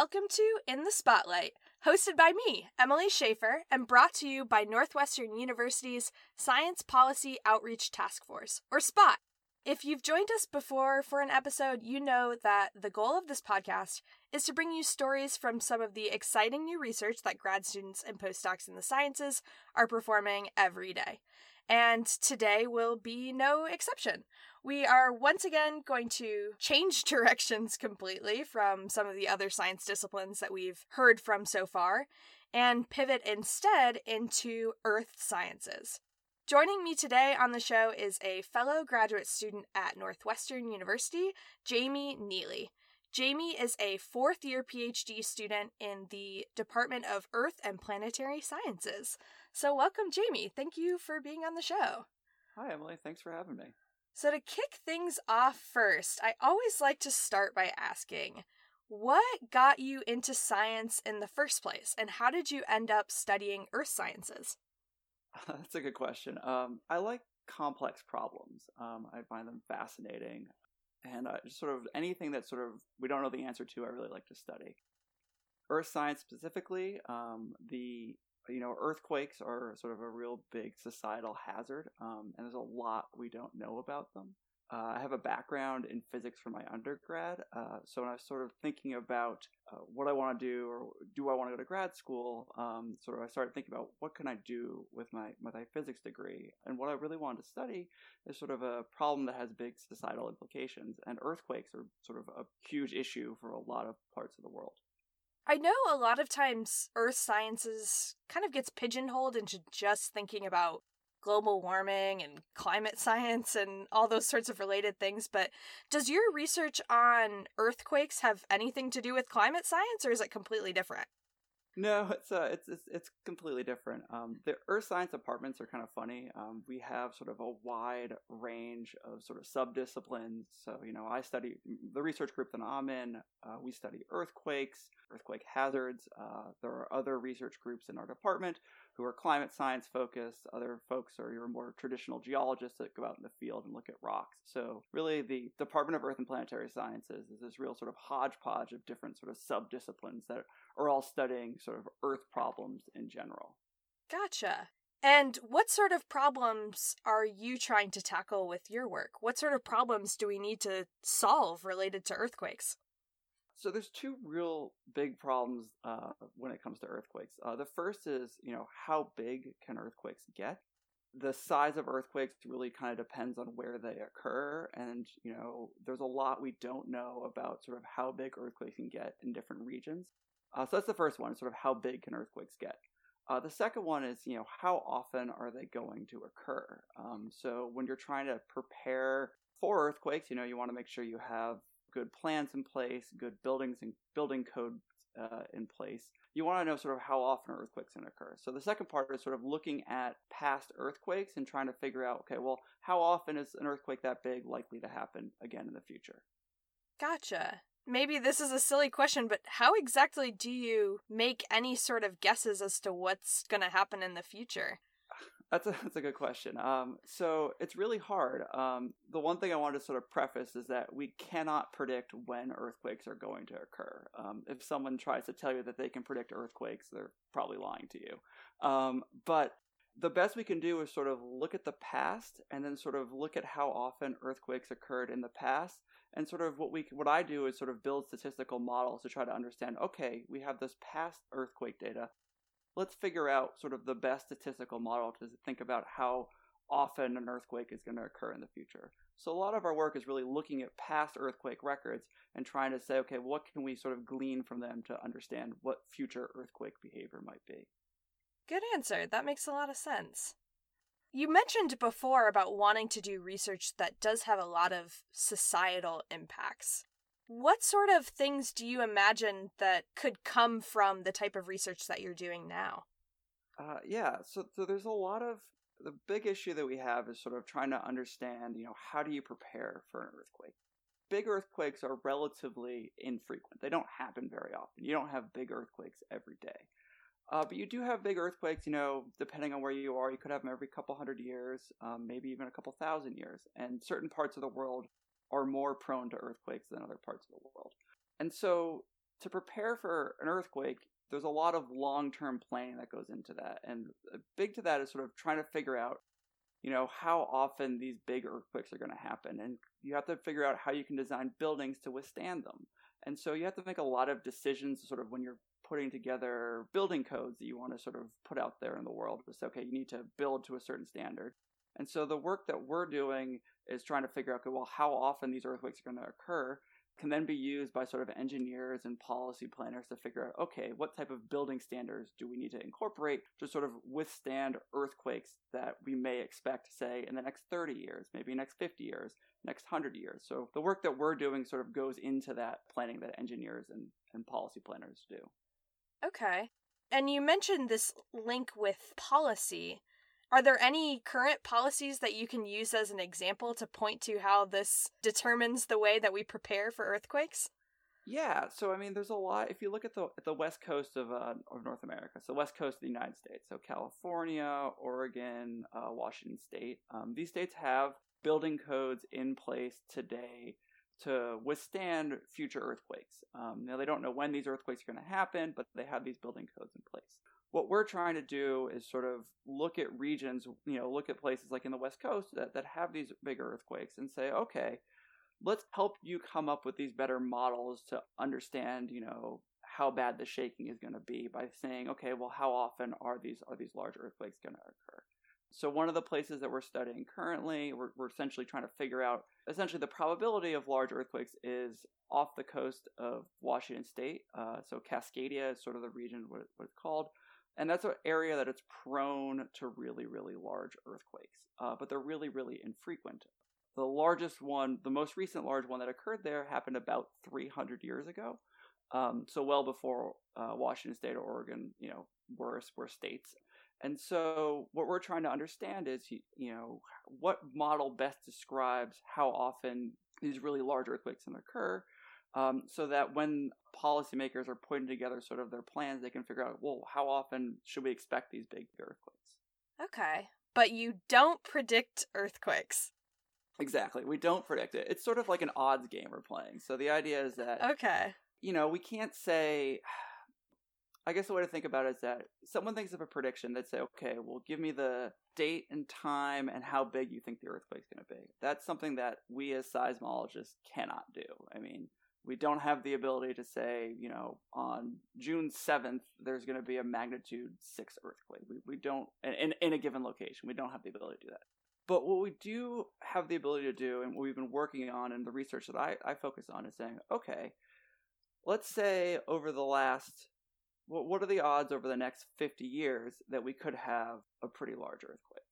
Welcome to In the Spotlight, hosted by me, Emily Schaefer, and brought to you by Northwestern University's Science Policy Outreach Task Force, or SPOT. If you've joined us before for an episode, you know that the goal of this podcast is to bring you stories from some of the exciting new research that grad students and postdocs in the sciences are performing every day. And today will be no exception. We are once again going to change directions completely from some of the other science disciplines that we've heard from so far and pivot instead into earth sciences. Joining me today on the show is a fellow graduate student at Northwestern University, Jamie Neely. Jamie is a fourth year PhD student in the Department of Earth and Planetary Sciences. So, welcome, Jamie. Thank you for being on the show. Hi, Emily. Thanks for having me. So, to kick things off first, I always like to start by asking what got you into science in the first place, and how did you end up studying earth sciences? That's a good question. Um, I like complex problems. Um, I find them fascinating, and uh, sort of anything that sort of we don't know the answer to, I really like to study. Earth science specifically, um, the you know earthquakes are sort of a real big societal hazard, um, and there's a lot we don't know about them. Uh, I have a background in physics from my undergrad, uh, so when I was sort of thinking about uh, what I want to do or do I want to go to grad school, um, sort of I started thinking about what can I do with my with my physics degree, and what I really wanted to study is sort of a problem that has big societal implications, and earthquakes are sort of a huge issue for a lot of parts of the world. I know a lot of times earth sciences kind of gets pigeonholed into just thinking about global warming and climate science and all those sorts of related things. But does your research on earthquakes have anything to do with climate science, or is it completely different? No, it's uh, it's it's, it's completely different. Um, the Earth Science departments are kind of funny. Um, we have sort of a wide range of sort of subdisciplines. So you know, I study the research group that I'm in. Uh, we study earthquakes, earthquake hazards. Uh, there are other research groups in our department who are climate science focused. Other folks are your more traditional geologists that go out in the field and look at rocks. So, really, the Department of Earth and Planetary Sciences is this real sort of hodgepodge of different sort of subdisciplines that are all studying sort of Earth problems in general. Gotcha. And what sort of problems are you trying to tackle with your work? What sort of problems do we need to solve related to earthquakes? So there's two real big problems uh, when it comes to earthquakes. Uh, the first is, you know, how big can earthquakes get? The size of earthquakes really kind of depends on where they occur, and you know, there's a lot we don't know about sort of how big earthquakes can get in different regions. Uh, so that's the first one, sort of how big can earthquakes get? Uh, the second one is, you know, how often are they going to occur? Um, so when you're trying to prepare for earthquakes, you know, you want to make sure you have good plans in place, good buildings and building code uh, in place. You want to know sort of how often earthquakes occur. So the second part is sort of looking at past earthquakes and trying to figure out, okay, well, how often is an earthquake that big likely to happen again in the future? Gotcha. Maybe this is a silly question, but how exactly do you make any sort of guesses as to what's going to happen in the future? That's a, that's a good question. Um, so it's really hard. Um, the one thing I wanted to sort of preface is that we cannot predict when earthquakes are going to occur. Um, if someone tries to tell you that they can predict earthquakes, they're probably lying to you. Um, but the best we can do is sort of look at the past and then sort of look at how often earthquakes occurred in the past and sort of what we what I do is sort of build statistical models to try to understand okay we have this past earthquake data let's figure out sort of the best statistical model to think about how often an earthquake is going to occur in the future. So a lot of our work is really looking at past earthquake records and trying to say, okay, what can we sort of glean from them to understand what future earthquake behavior might be? Good answer. That makes a lot of sense. You mentioned before about wanting to do research that does have a lot of societal impacts. What sort of things do you imagine that could come from the type of research that you're doing now? Uh, yeah, so, so there's a lot of the big issue that we have is sort of trying to understand, you know, how do you prepare for an earthquake? Big earthquakes are relatively infrequent. They don't happen very often. You don't have big earthquakes every day. Uh, but you do have big earthquakes, you know, depending on where you are. You could have them every couple hundred years, um, maybe even a couple thousand years. And certain parts of the world are more prone to earthquakes than other parts of the world. And so to prepare for an earthquake, there's a lot of long term planning that goes into that. And big to that is sort of trying to figure out, you know, how often these big earthquakes are going to happen. And you have to figure out how you can design buildings to withstand them. And so you have to make a lot of decisions sort of when you're putting together building codes that you want to sort of put out there in the world. It's okay, you need to build to a certain standard. And so the work that we're doing is trying to figure out, okay, well, how often these earthquakes are going to occur can then be used by sort of engineers and policy planners to figure out okay, what type of building standards do we need to incorporate to sort of withstand earthquakes that we may expect, say, in the next 30 years, maybe next 50 years, next 100 years. So the work that we're doing sort of goes into that planning that engineers and, and policy planners do. Okay. And you mentioned this link with policy. Are there any current policies that you can use as an example to point to how this determines the way that we prepare for earthquakes? Yeah, so I mean, there's a lot. If you look at the at the west coast of uh, of North America, so west coast of the United States, so California, Oregon, uh, Washington State, um, these states have building codes in place today to withstand future earthquakes. Um, now they don't know when these earthquakes are going to happen, but they have these building codes in place what we're trying to do is sort of look at regions, you know, look at places like in the West Coast that, that have these bigger earthquakes and say, okay, let's help you come up with these better models to understand, you know, how bad the shaking is going to be by saying, okay, well, how often are these are these large earthquakes going to occur? So one of the places that we're studying currently, we're, we're essentially trying to figure out essentially the probability of large earthquakes is off the coast of Washington State. Uh, so Cascadia is sort of the region what, what it's called. And that's an area that it's prone to really, really large earthquakes, uh, but they're really, really infrequent. The largest one, the most recent large one that occurred there, happened about 300 years ago. Um, so well before uh, Washington State or Oregon, you know, were were states. And so what we're trying to understand is, you know, what model best describes how often these really large earthquakes can occur, um, so that when policymakers are putting together sort of their plans, they can figure out, well, how often should we expect these big earthquakes? Okay. But you don't predict earthquakes. Exactly. We don't predict it. It's sort of like an odds game we're playing. So the idea is that, okay, you know, we can't say. I guess the way to think about it is that someone thinks of a prediction that say, okay, well, give me the date and time and how big you think the earthquake's going to be. That's something that we as seismologists cannot do. I mean, we don't have the ability to say, you know, on June 7th, there's going to be a magnitude 6 earthquake. We, we don't, in, in a given location, we don't have the ability to do that. But what we do have the ability to do, and what we've been working on, and the research that I, I focus on, is saying, okay, let's say over the last, what, are the odds over the next 50 years that we could have a pretty large earthquake?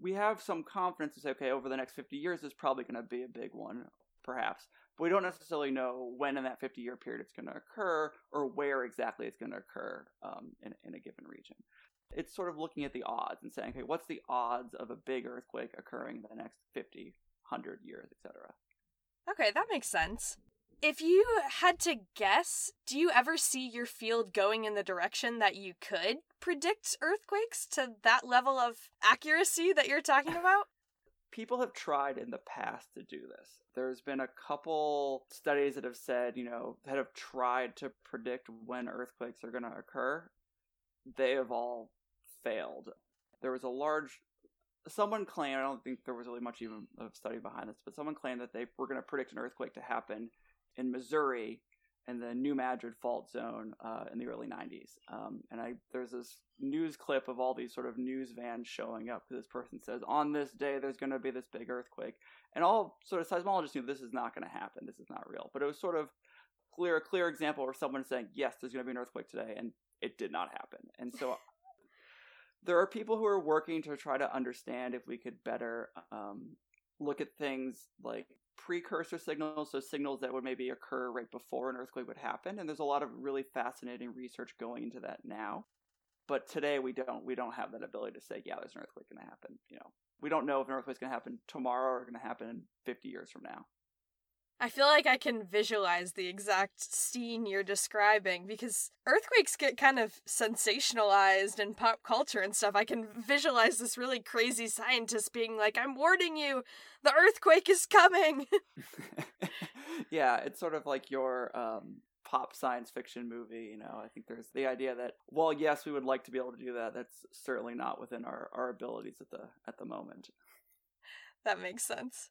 We have some confidence to say, okay, over the next 50 years, there's probably going to be a big one, perhaps but we don't necessarily know when in that 50 year period it's going to occur or where exactly it's going to occur um, in, in a given region. It's sort of looking at the odds and saying, okay, what's the odds of a big earthquake occurring in the next 50, 100 years, etc. Okay, that makes sense. If you had to guess, do you ever see your field going in the direction that you could predict earthquakes to that level of accuracy that you're talking about? People have tried in the past to do this. There's been a couple studies that have said, you know, that have tried to predict when earthquakes are going to occur. They have all failed. There was a large someone claimed, I don't think there was really much even of study behind this, but someone claimed that they were going to predict an earthquake to happen in Missouri in the New Madrid fault zone uh, in the early 90s. Um, and I there's this news clip of all these sort of news vans showing up because this person says, on this day, there's going to be this big earthquake. And all sort of seismologists knew this is not going to happen. This is not real. But it was sort of clear, a clear example of someone saying, yes, there's going to be an earthquake today. And it did not happen. And so there are people who are working to try to understand if we could better um, look at things like precursor signals, so signals that would maybe occur right before an earthquake would happen. And there's a lot of really fascinating research going into that now. But today we don't we don't have that ability to say, yeah, there's an earthquake going to happen. You know, we don't know if an earthquake's going to happen tomorrow or going to happen 50 years from now. I feel like I can visualize the exact scene you're describing because earthquakes get kind of sensationalized in pop culture and stuff. I can visualize this really crazy scientist being like, I'm warning you, the earthquake is coming. yeah, it's sort of like your um, pop science fiction movie. You know, I think there's the idea that well, yes, we would like to be able to do that. That's certainly not within our, our abilities at the at the moment. That makes sense.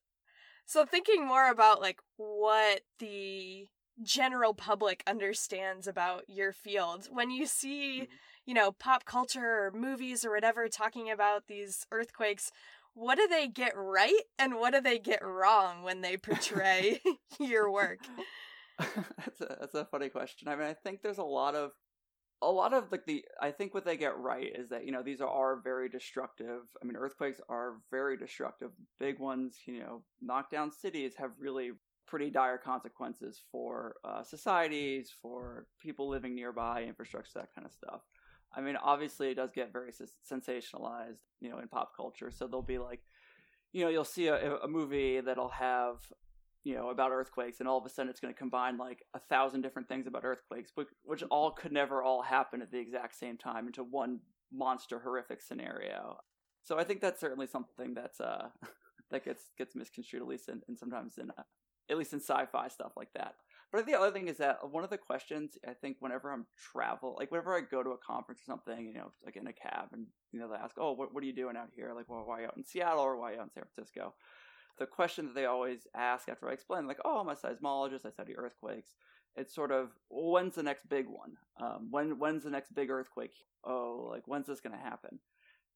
So thinking more about like what the general public understands about your field, when you see, mm-hmm. you know, pop culture or movies or whatever talking about these earthquakes, what do they get right and what do they get wrong when they portray your work? that's a that's a funny question. I mean, I think there's a lot of a lot of like the I think what they get right is that you know these are very destructive. I mean, earthquakes are very destructive. Big ones, you know, knock down cities have really pretty dire consequences for uh, societies, for people living nearby, infrastructure, that kind of stuff. I mean, obviously, it does get very sensationalized, you know, in pop culture. So there'll be like, you know, you'll see a, a movie that'll have you know about earthquakes and all of a sudden it's going to combine like a thousand different things about earthquakes which, which all could never all happen at the exact same time into one monster horrific scenario. So i think that's certainly something that's uh that gets gets misconstrued at least in, in sometimes in uh, at least in sci-fi stuff like that. But the other thing is that one of the questions i think whenever i'm travel like whenever i go to a conference or something you know like in a cab and you know they ask oh what, what are you doing out here? Like well, why are you out in seattle or why are you out in san francisco the question that they always ask after I explain, like, oh, I'm a seismologist, I study earthquakes. It's sort of when's the next big one? Um, when when's the next big earthquake? Oh, like when's this going to happen?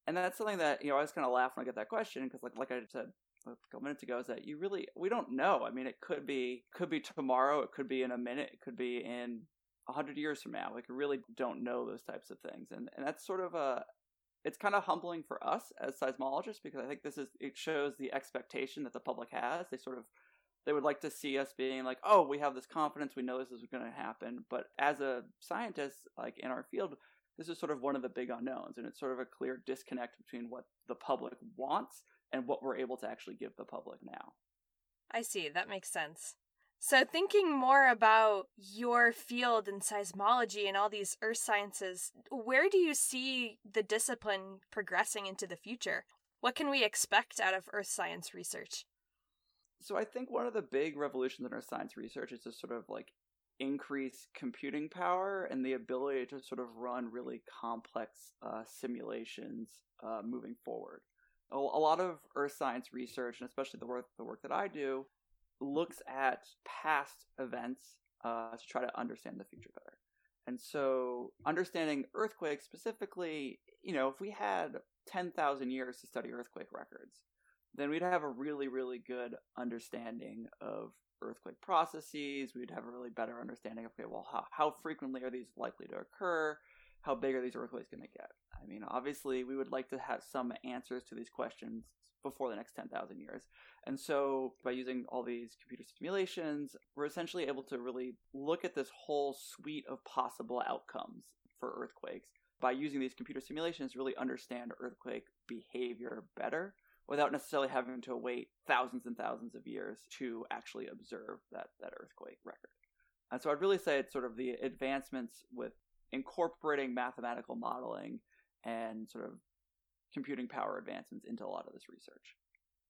And that's something that you know I was kind of laugh when I get that question because, like, like I said a couple minutes ago, is that you really we don't know. I mean, it could be could be tomorrow, it could be in a minute, it could be in a hundred years from now. Like, we really don't know those types of things, and and that's sort of a it's kind of humbling for us as seismologists because I think this is it shows the expectation that the public has. They sort of they would like to see us being like, "Oh, we have this confidence, we know this is going to happen." But as a scientist, like in our field, this is sort of one of the big unknowns, and it's sort of a clear disconnect between what the public wants and what we're able to actually give the public now. I see. That makes sense. So, thinking more about your field in seismology and all these earth sciences, where do you see the discipline progressing into the future? What can we expect out of earth science research? So, I think one of the big revolutions in earth science research is to sort of like increase computing power and the ability to sort of run really complex uh, simulations uh, moving forward. A, a lot of earth science research, and especially the work the work that I do, looks at past events uh, to try to understand the future better. And so, understanding earthquakes specifically, you know, if we had 10,000 years to study earthquake records, then we'd have a really, really good understanding of earthquake processes. We'd have a really better understanding of, okay, well, how, how frequently are these likely to occur? How big are these earthquakes going to get? I mean, obviously, we would like to have some answers to these questions before the next 10,000 years. And so by using all these computer simulations, we're essentially able to really look at this whole suite of possible outcomes for earthquakes by using these computer simulations really understand earthquake behavior better without necessarily having to wait thousands and thousands of years to actually observe that, that earthquake record. And so I'd really say it's sort of the advancements with incorporating mathematical modeling and sort of computing power advancements into a lot of this research.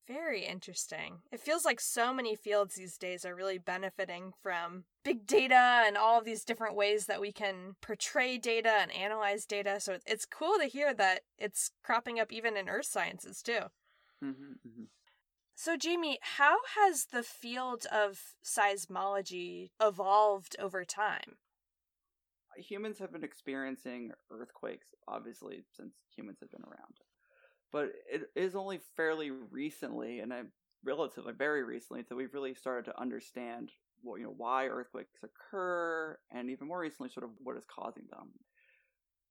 Very interesting. It feels like so many fields these days are really benefiting from big data and all of these different ways that we can portray data and analyze data. So it's cool to hear that it's cropping up even in earth sciences too. Mm-hmm, mm-hmm. So, Jamie, how has the field of seismology evolved over time? Humans have been experiencing earthquakes, obviously, since humans have been around but it is only fairly recently, and I relatively very recently, that we've really started to understand well, you know, why earthquakes occur, and even more recently, sort of what is causing them.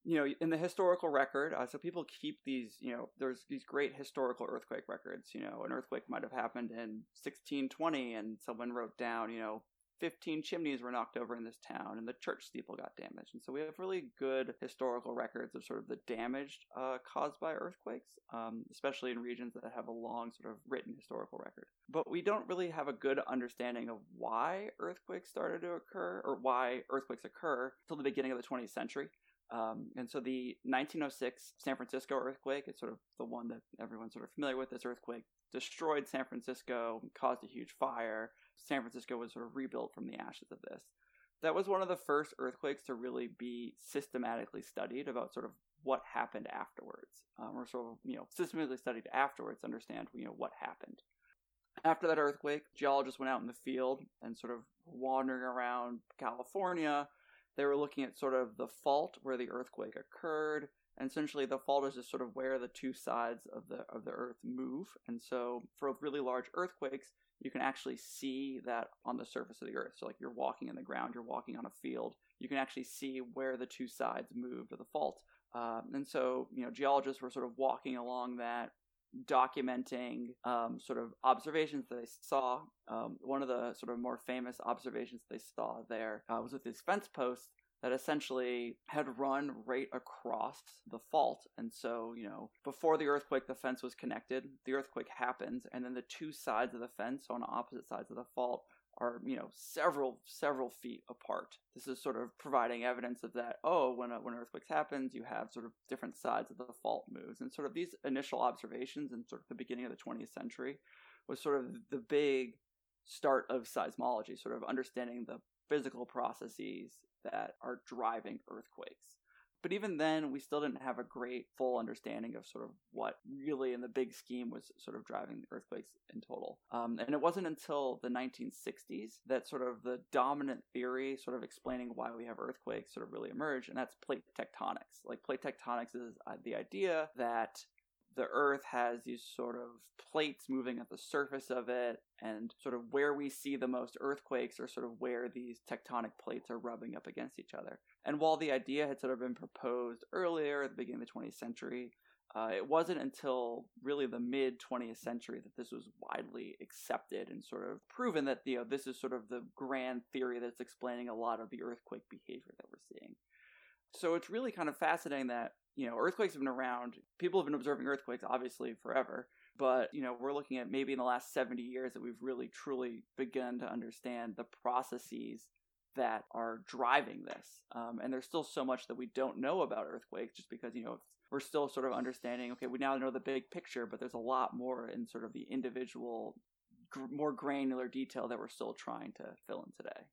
You know, in the historical record, uh, so people keep these, you know, there's these great historical earthquake records. You know, an earthquake might have happened in 1620, and someone wrote down, you know, 15 chimneys were knocked over in this town and the church steeple got damaged. And so we have really good historical records of sort of the damage uh, caused by earthquakes, um, especially in regions that have a long sort of written historical record. But we don't really have a good understanding of why earthquakes started to occur or why earthquakes occur until the beginning of the 20th century. Um, and so the 1906 San Francisco earthquake is sort of the one that everyone's sort of familiar with. This earthquake destroyed San Francisco, caused a huge fire. San Francisco was sort of rebuilt from the ashes of this. That was one of the first earthquakes to really be systematically studied about sort of what happened afterwards, um, or sort of you know systematically studied afterwards to understand you know what happened. After that earthquake, geologists went out in the field and sort of wandering around California. They were looking at sort of the fault where the earthquake occurred, and essentially the fault is just sort of where the two sides of the of the earth move. And so for really large earthquakes, you can actually see that on the surface of the earth. So like you're walking in the ground, you're walking on a field, you can actually see where the two sides moved of the fault. Um, and so, you know, geologists were sort of walking along that, documenting um, sort of observations that they saw. Um, one of the sort of more famous observations they saw there uh, was with these fence posts that essentially had run right across the fault. And so, you know, before the earthquake, the fence was connected. The earthquake happens, and then the two sides of the fence on opposite sides of the fault are you know several several feet apart. This is sort of providing evidence of that. Oh, when a, when earthquakes happens, you have sort of different sides of the fault moves, and sort of these initial observations in sort of the beginning of the 20th century was sort of the big start of seismology, sort of understanding the physical processes that are driving earthquakes. But even then, we still didn't have a great full understanding of sort of what really in the big scheme was sort of driving the earthquakes in total. Um, and it wasn't until the 1960s that sort of the dominant theory, sort of explaining why we have earthquakes, sort of really emerged, and that's plate tectonics. Like plate tectonics is uh, the idea that the earth has these sort of plates moving at the surface of it and sort of where we see the most earthquakes are sort of where these tectonic plates are rubbing up against each other. And while the idea had sort of been proposed earlier at the beginning of the 20th century uh, it wasn't until really the mid 20th century that this was widely accepted and sort of proven that you know this is sort of the grand theory that's explaining a lot of the earthquake behavior that we're seeing so it's really kind of fascinating that you know, earthquakes have been around. People have been observing earthquakes obviously forever, but you know, we're looking at maybe in the last 70 years that we've really truly begun to understand the processes that are driving this. Um, and there's still so much that we don't know about earthquakes just because, you know, we're still sort of understanding, okay, we now know the big picture, but there's a lot more in sort of the individual, gr- more granular detail that we're still trying to fill in today.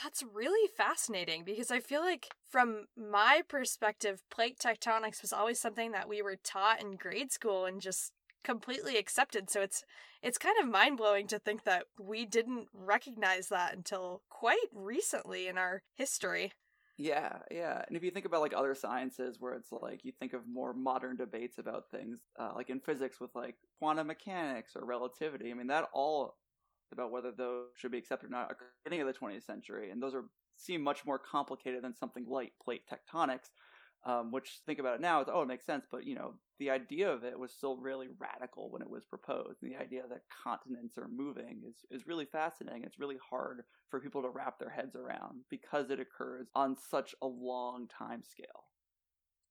That's really fascinating because I feel like, from my perspective, plate tectonics was always something that we were taught in grade school and just completely accepted. So it's it's kind of mind blowing to think that we didn't recognize that until quite recently in our history. Yeah, yeah. And if you think about like other sciences where it's like you think of more modern debates about things, uh, like in physics with like quantum mechanics or relativity, I mean, that all about whether those should be accepted or not at the beginning of the 20th century, and those are seem much more complicated than something like plate tectonics. Um, which think about it now, it's oh, it makes sense, but you know, the idea of it was still really radical when it was proposed. And the idea that continents are moving is is really fascinating. It's really hard for people to wrap their heads around because it occurs on such a long time scale.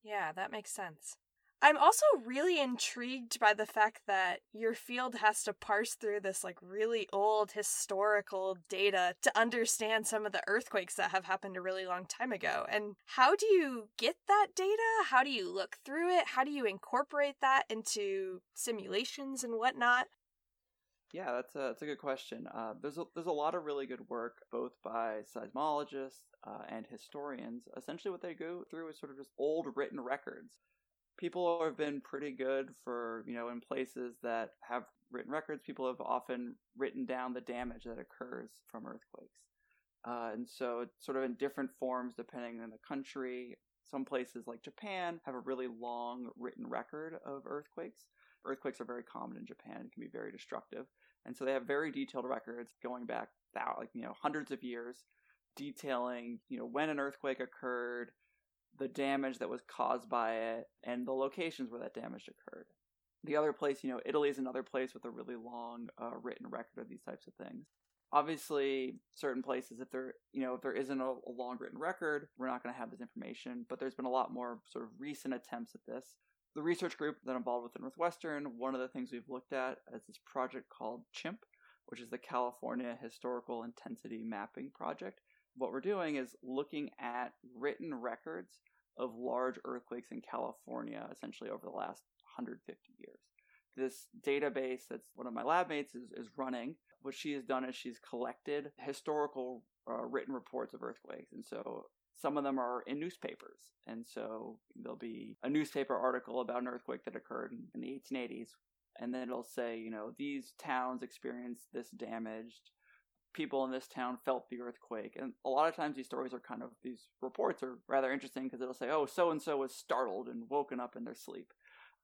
Yeah, that makes sense. I'm also really intrigued by the fact that your field has to parse through this like really old historical data to understand some of the earthquakes that have happened a really long time ago. And how do you get that data? How do you look through it? How do you incorporate that into simulations and whatnot? Yeah, that's a that's a good question. Uh, there's a, there's a lot of really good work both by seismologists uh, and historians. Essentially, what they go through is sort of just old written records people have been pretty good for you know in places that have written records people have often written down the damage that occurs from earthquakes. Uh, and so it's sort of in different forms depending on the country. Some places like japan have a really long written record of earthquakes. Earthquakes are very common in japan and can be very destructive. And so they have very detailed records going back like you know hundreds of years detailing you know when an earthquake occurred the damage that was caused by it, and the locations where that damage occurred. The other place, you know, Italy is another place with a really long uh, written record of these types of things. Obviously, certain places, if there, you know, if there isn't a, a long written record, we're not going to have this information. But there's been a lot more sort of recent attempts at this. The research group that involved with Northwestern, one of the things we've looked at is this project called CHIMP, which is the California Historical Intensity Mapping Project what we're doing is looking at written records of large earthquakes in California essentially over the last 150 years. This database that's one of my lab mates is, is running, what she has done is she's collected historical uh, written reports of earthquakes, and so some of them are in newspapers, and so there'll be a newspaper article about an earthquake that occurred in the 1880s, and then it'll say, you know, these towns experienced this damage. People in this town felt the earthquake, and a lot of times these stories are kind of these reports are rather interesting because it'll say, oh, so and so was startled and woken up in their sleep.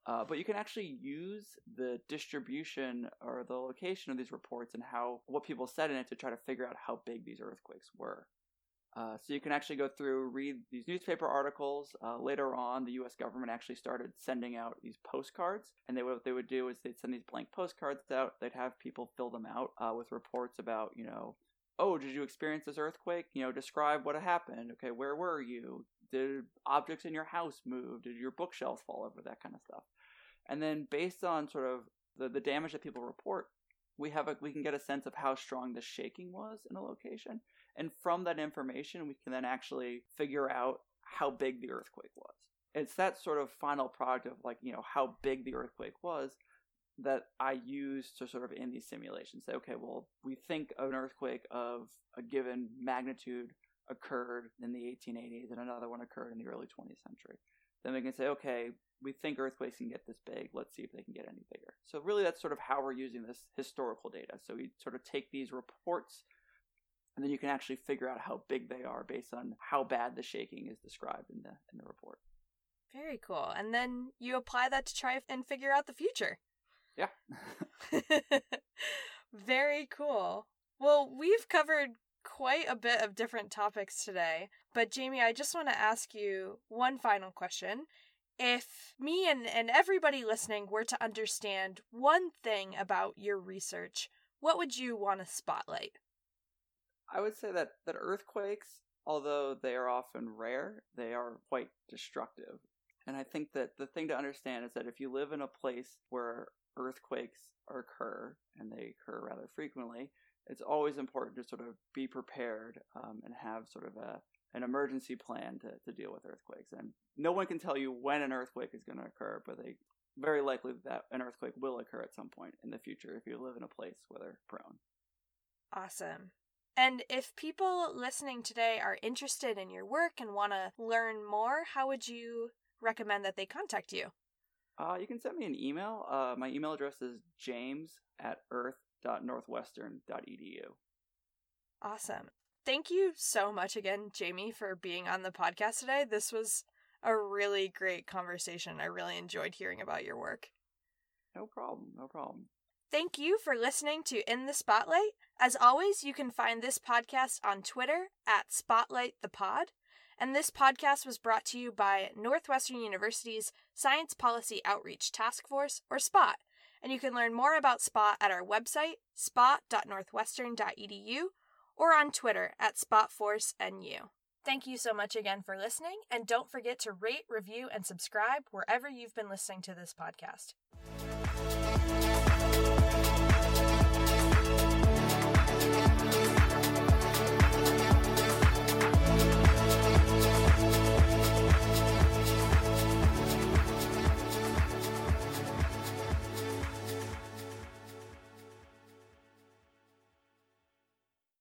Uh, but you can actually use the distribution or the location of these reports and how what people said in it to try to figure out how big these earthquakes were. Uh, so you can actually go through, read these newspaper articles. Uh, later on, the U.S. government actually started sending out these postcards, and they what they would do is they'd send these blank postcards out. They'd have people fill them out uh, with reports about, you know, oh, did you experience this earthquake? You know, describe what happened. Okay, where were you? Did objects in your house move? Did your bookshelves fall over? That kind of stuff. And then based on sort of the, the damage that people report, we have a, we can get a sense of how strong the shaking was in a location and from that information, we can then actually figure out how big the earthquake was. It's that sort of final product of like, you know, how big the earthquake was that I use to sort of in these simulations say, okay, well, we think an earthquake of a given magnitude occurred in the 1880s and another one occurred in the early 20th century. Then we can say, okay, we think earthquakes can get this big. Let's see if they can get any bigger. So really that's sort of how we're using this historical data. So we sort of take these reports and then you can actually figure out how big they are based on how bad the shaking is described in the in the report. Very cool. And then you apply that to try and figure out the future. Yeah. Very cool. Well, we've covered quite a bit of different topics today, but Jamie, I just want to ask you one final question. If me and, and everybody listening were to understand one thing about your research, what would you want to spotlight? I would say that that earthquakes, although they are often rare, they are quite destructive. And I think that the thing to understand is that if you live in a place where earthquakes occur, and they occur rather frequently, it's always important to sort of be prepared um, and have sort of a an emergency plan to, to deal with earthquakes. And no one can tell you when an earthquake is going to occur, but they very likely that an earthquake will occur at some point in the future if you live in a place where they're prone. Awesome. And if people listening today are interested in your work and want to learn more, how would you recommend that they contact you? Uh, you can send me an email. Uh, my email address is james at earth.northwestern.edu. Awesome. Thank you so much again, Jamie, for being on the podcast today. This was a really great conversation. I really enjoyed hearing about your work. No problem. No problem. Thank you for listening to In the Spotlight. As always, you can find this podcast on Twitter at Spotlight the Pod. And this podcast was brought to you by Northwestern University's Science Policy Outreach Task Force, or SPOT. And you can learn more about SPOT at our website, spot.northwestern.edu, or on Twitter at SpotForceNU. Thank you so much again for listening, and don't forget to rate, review, and subscribe wherever you've been listening to this podcast.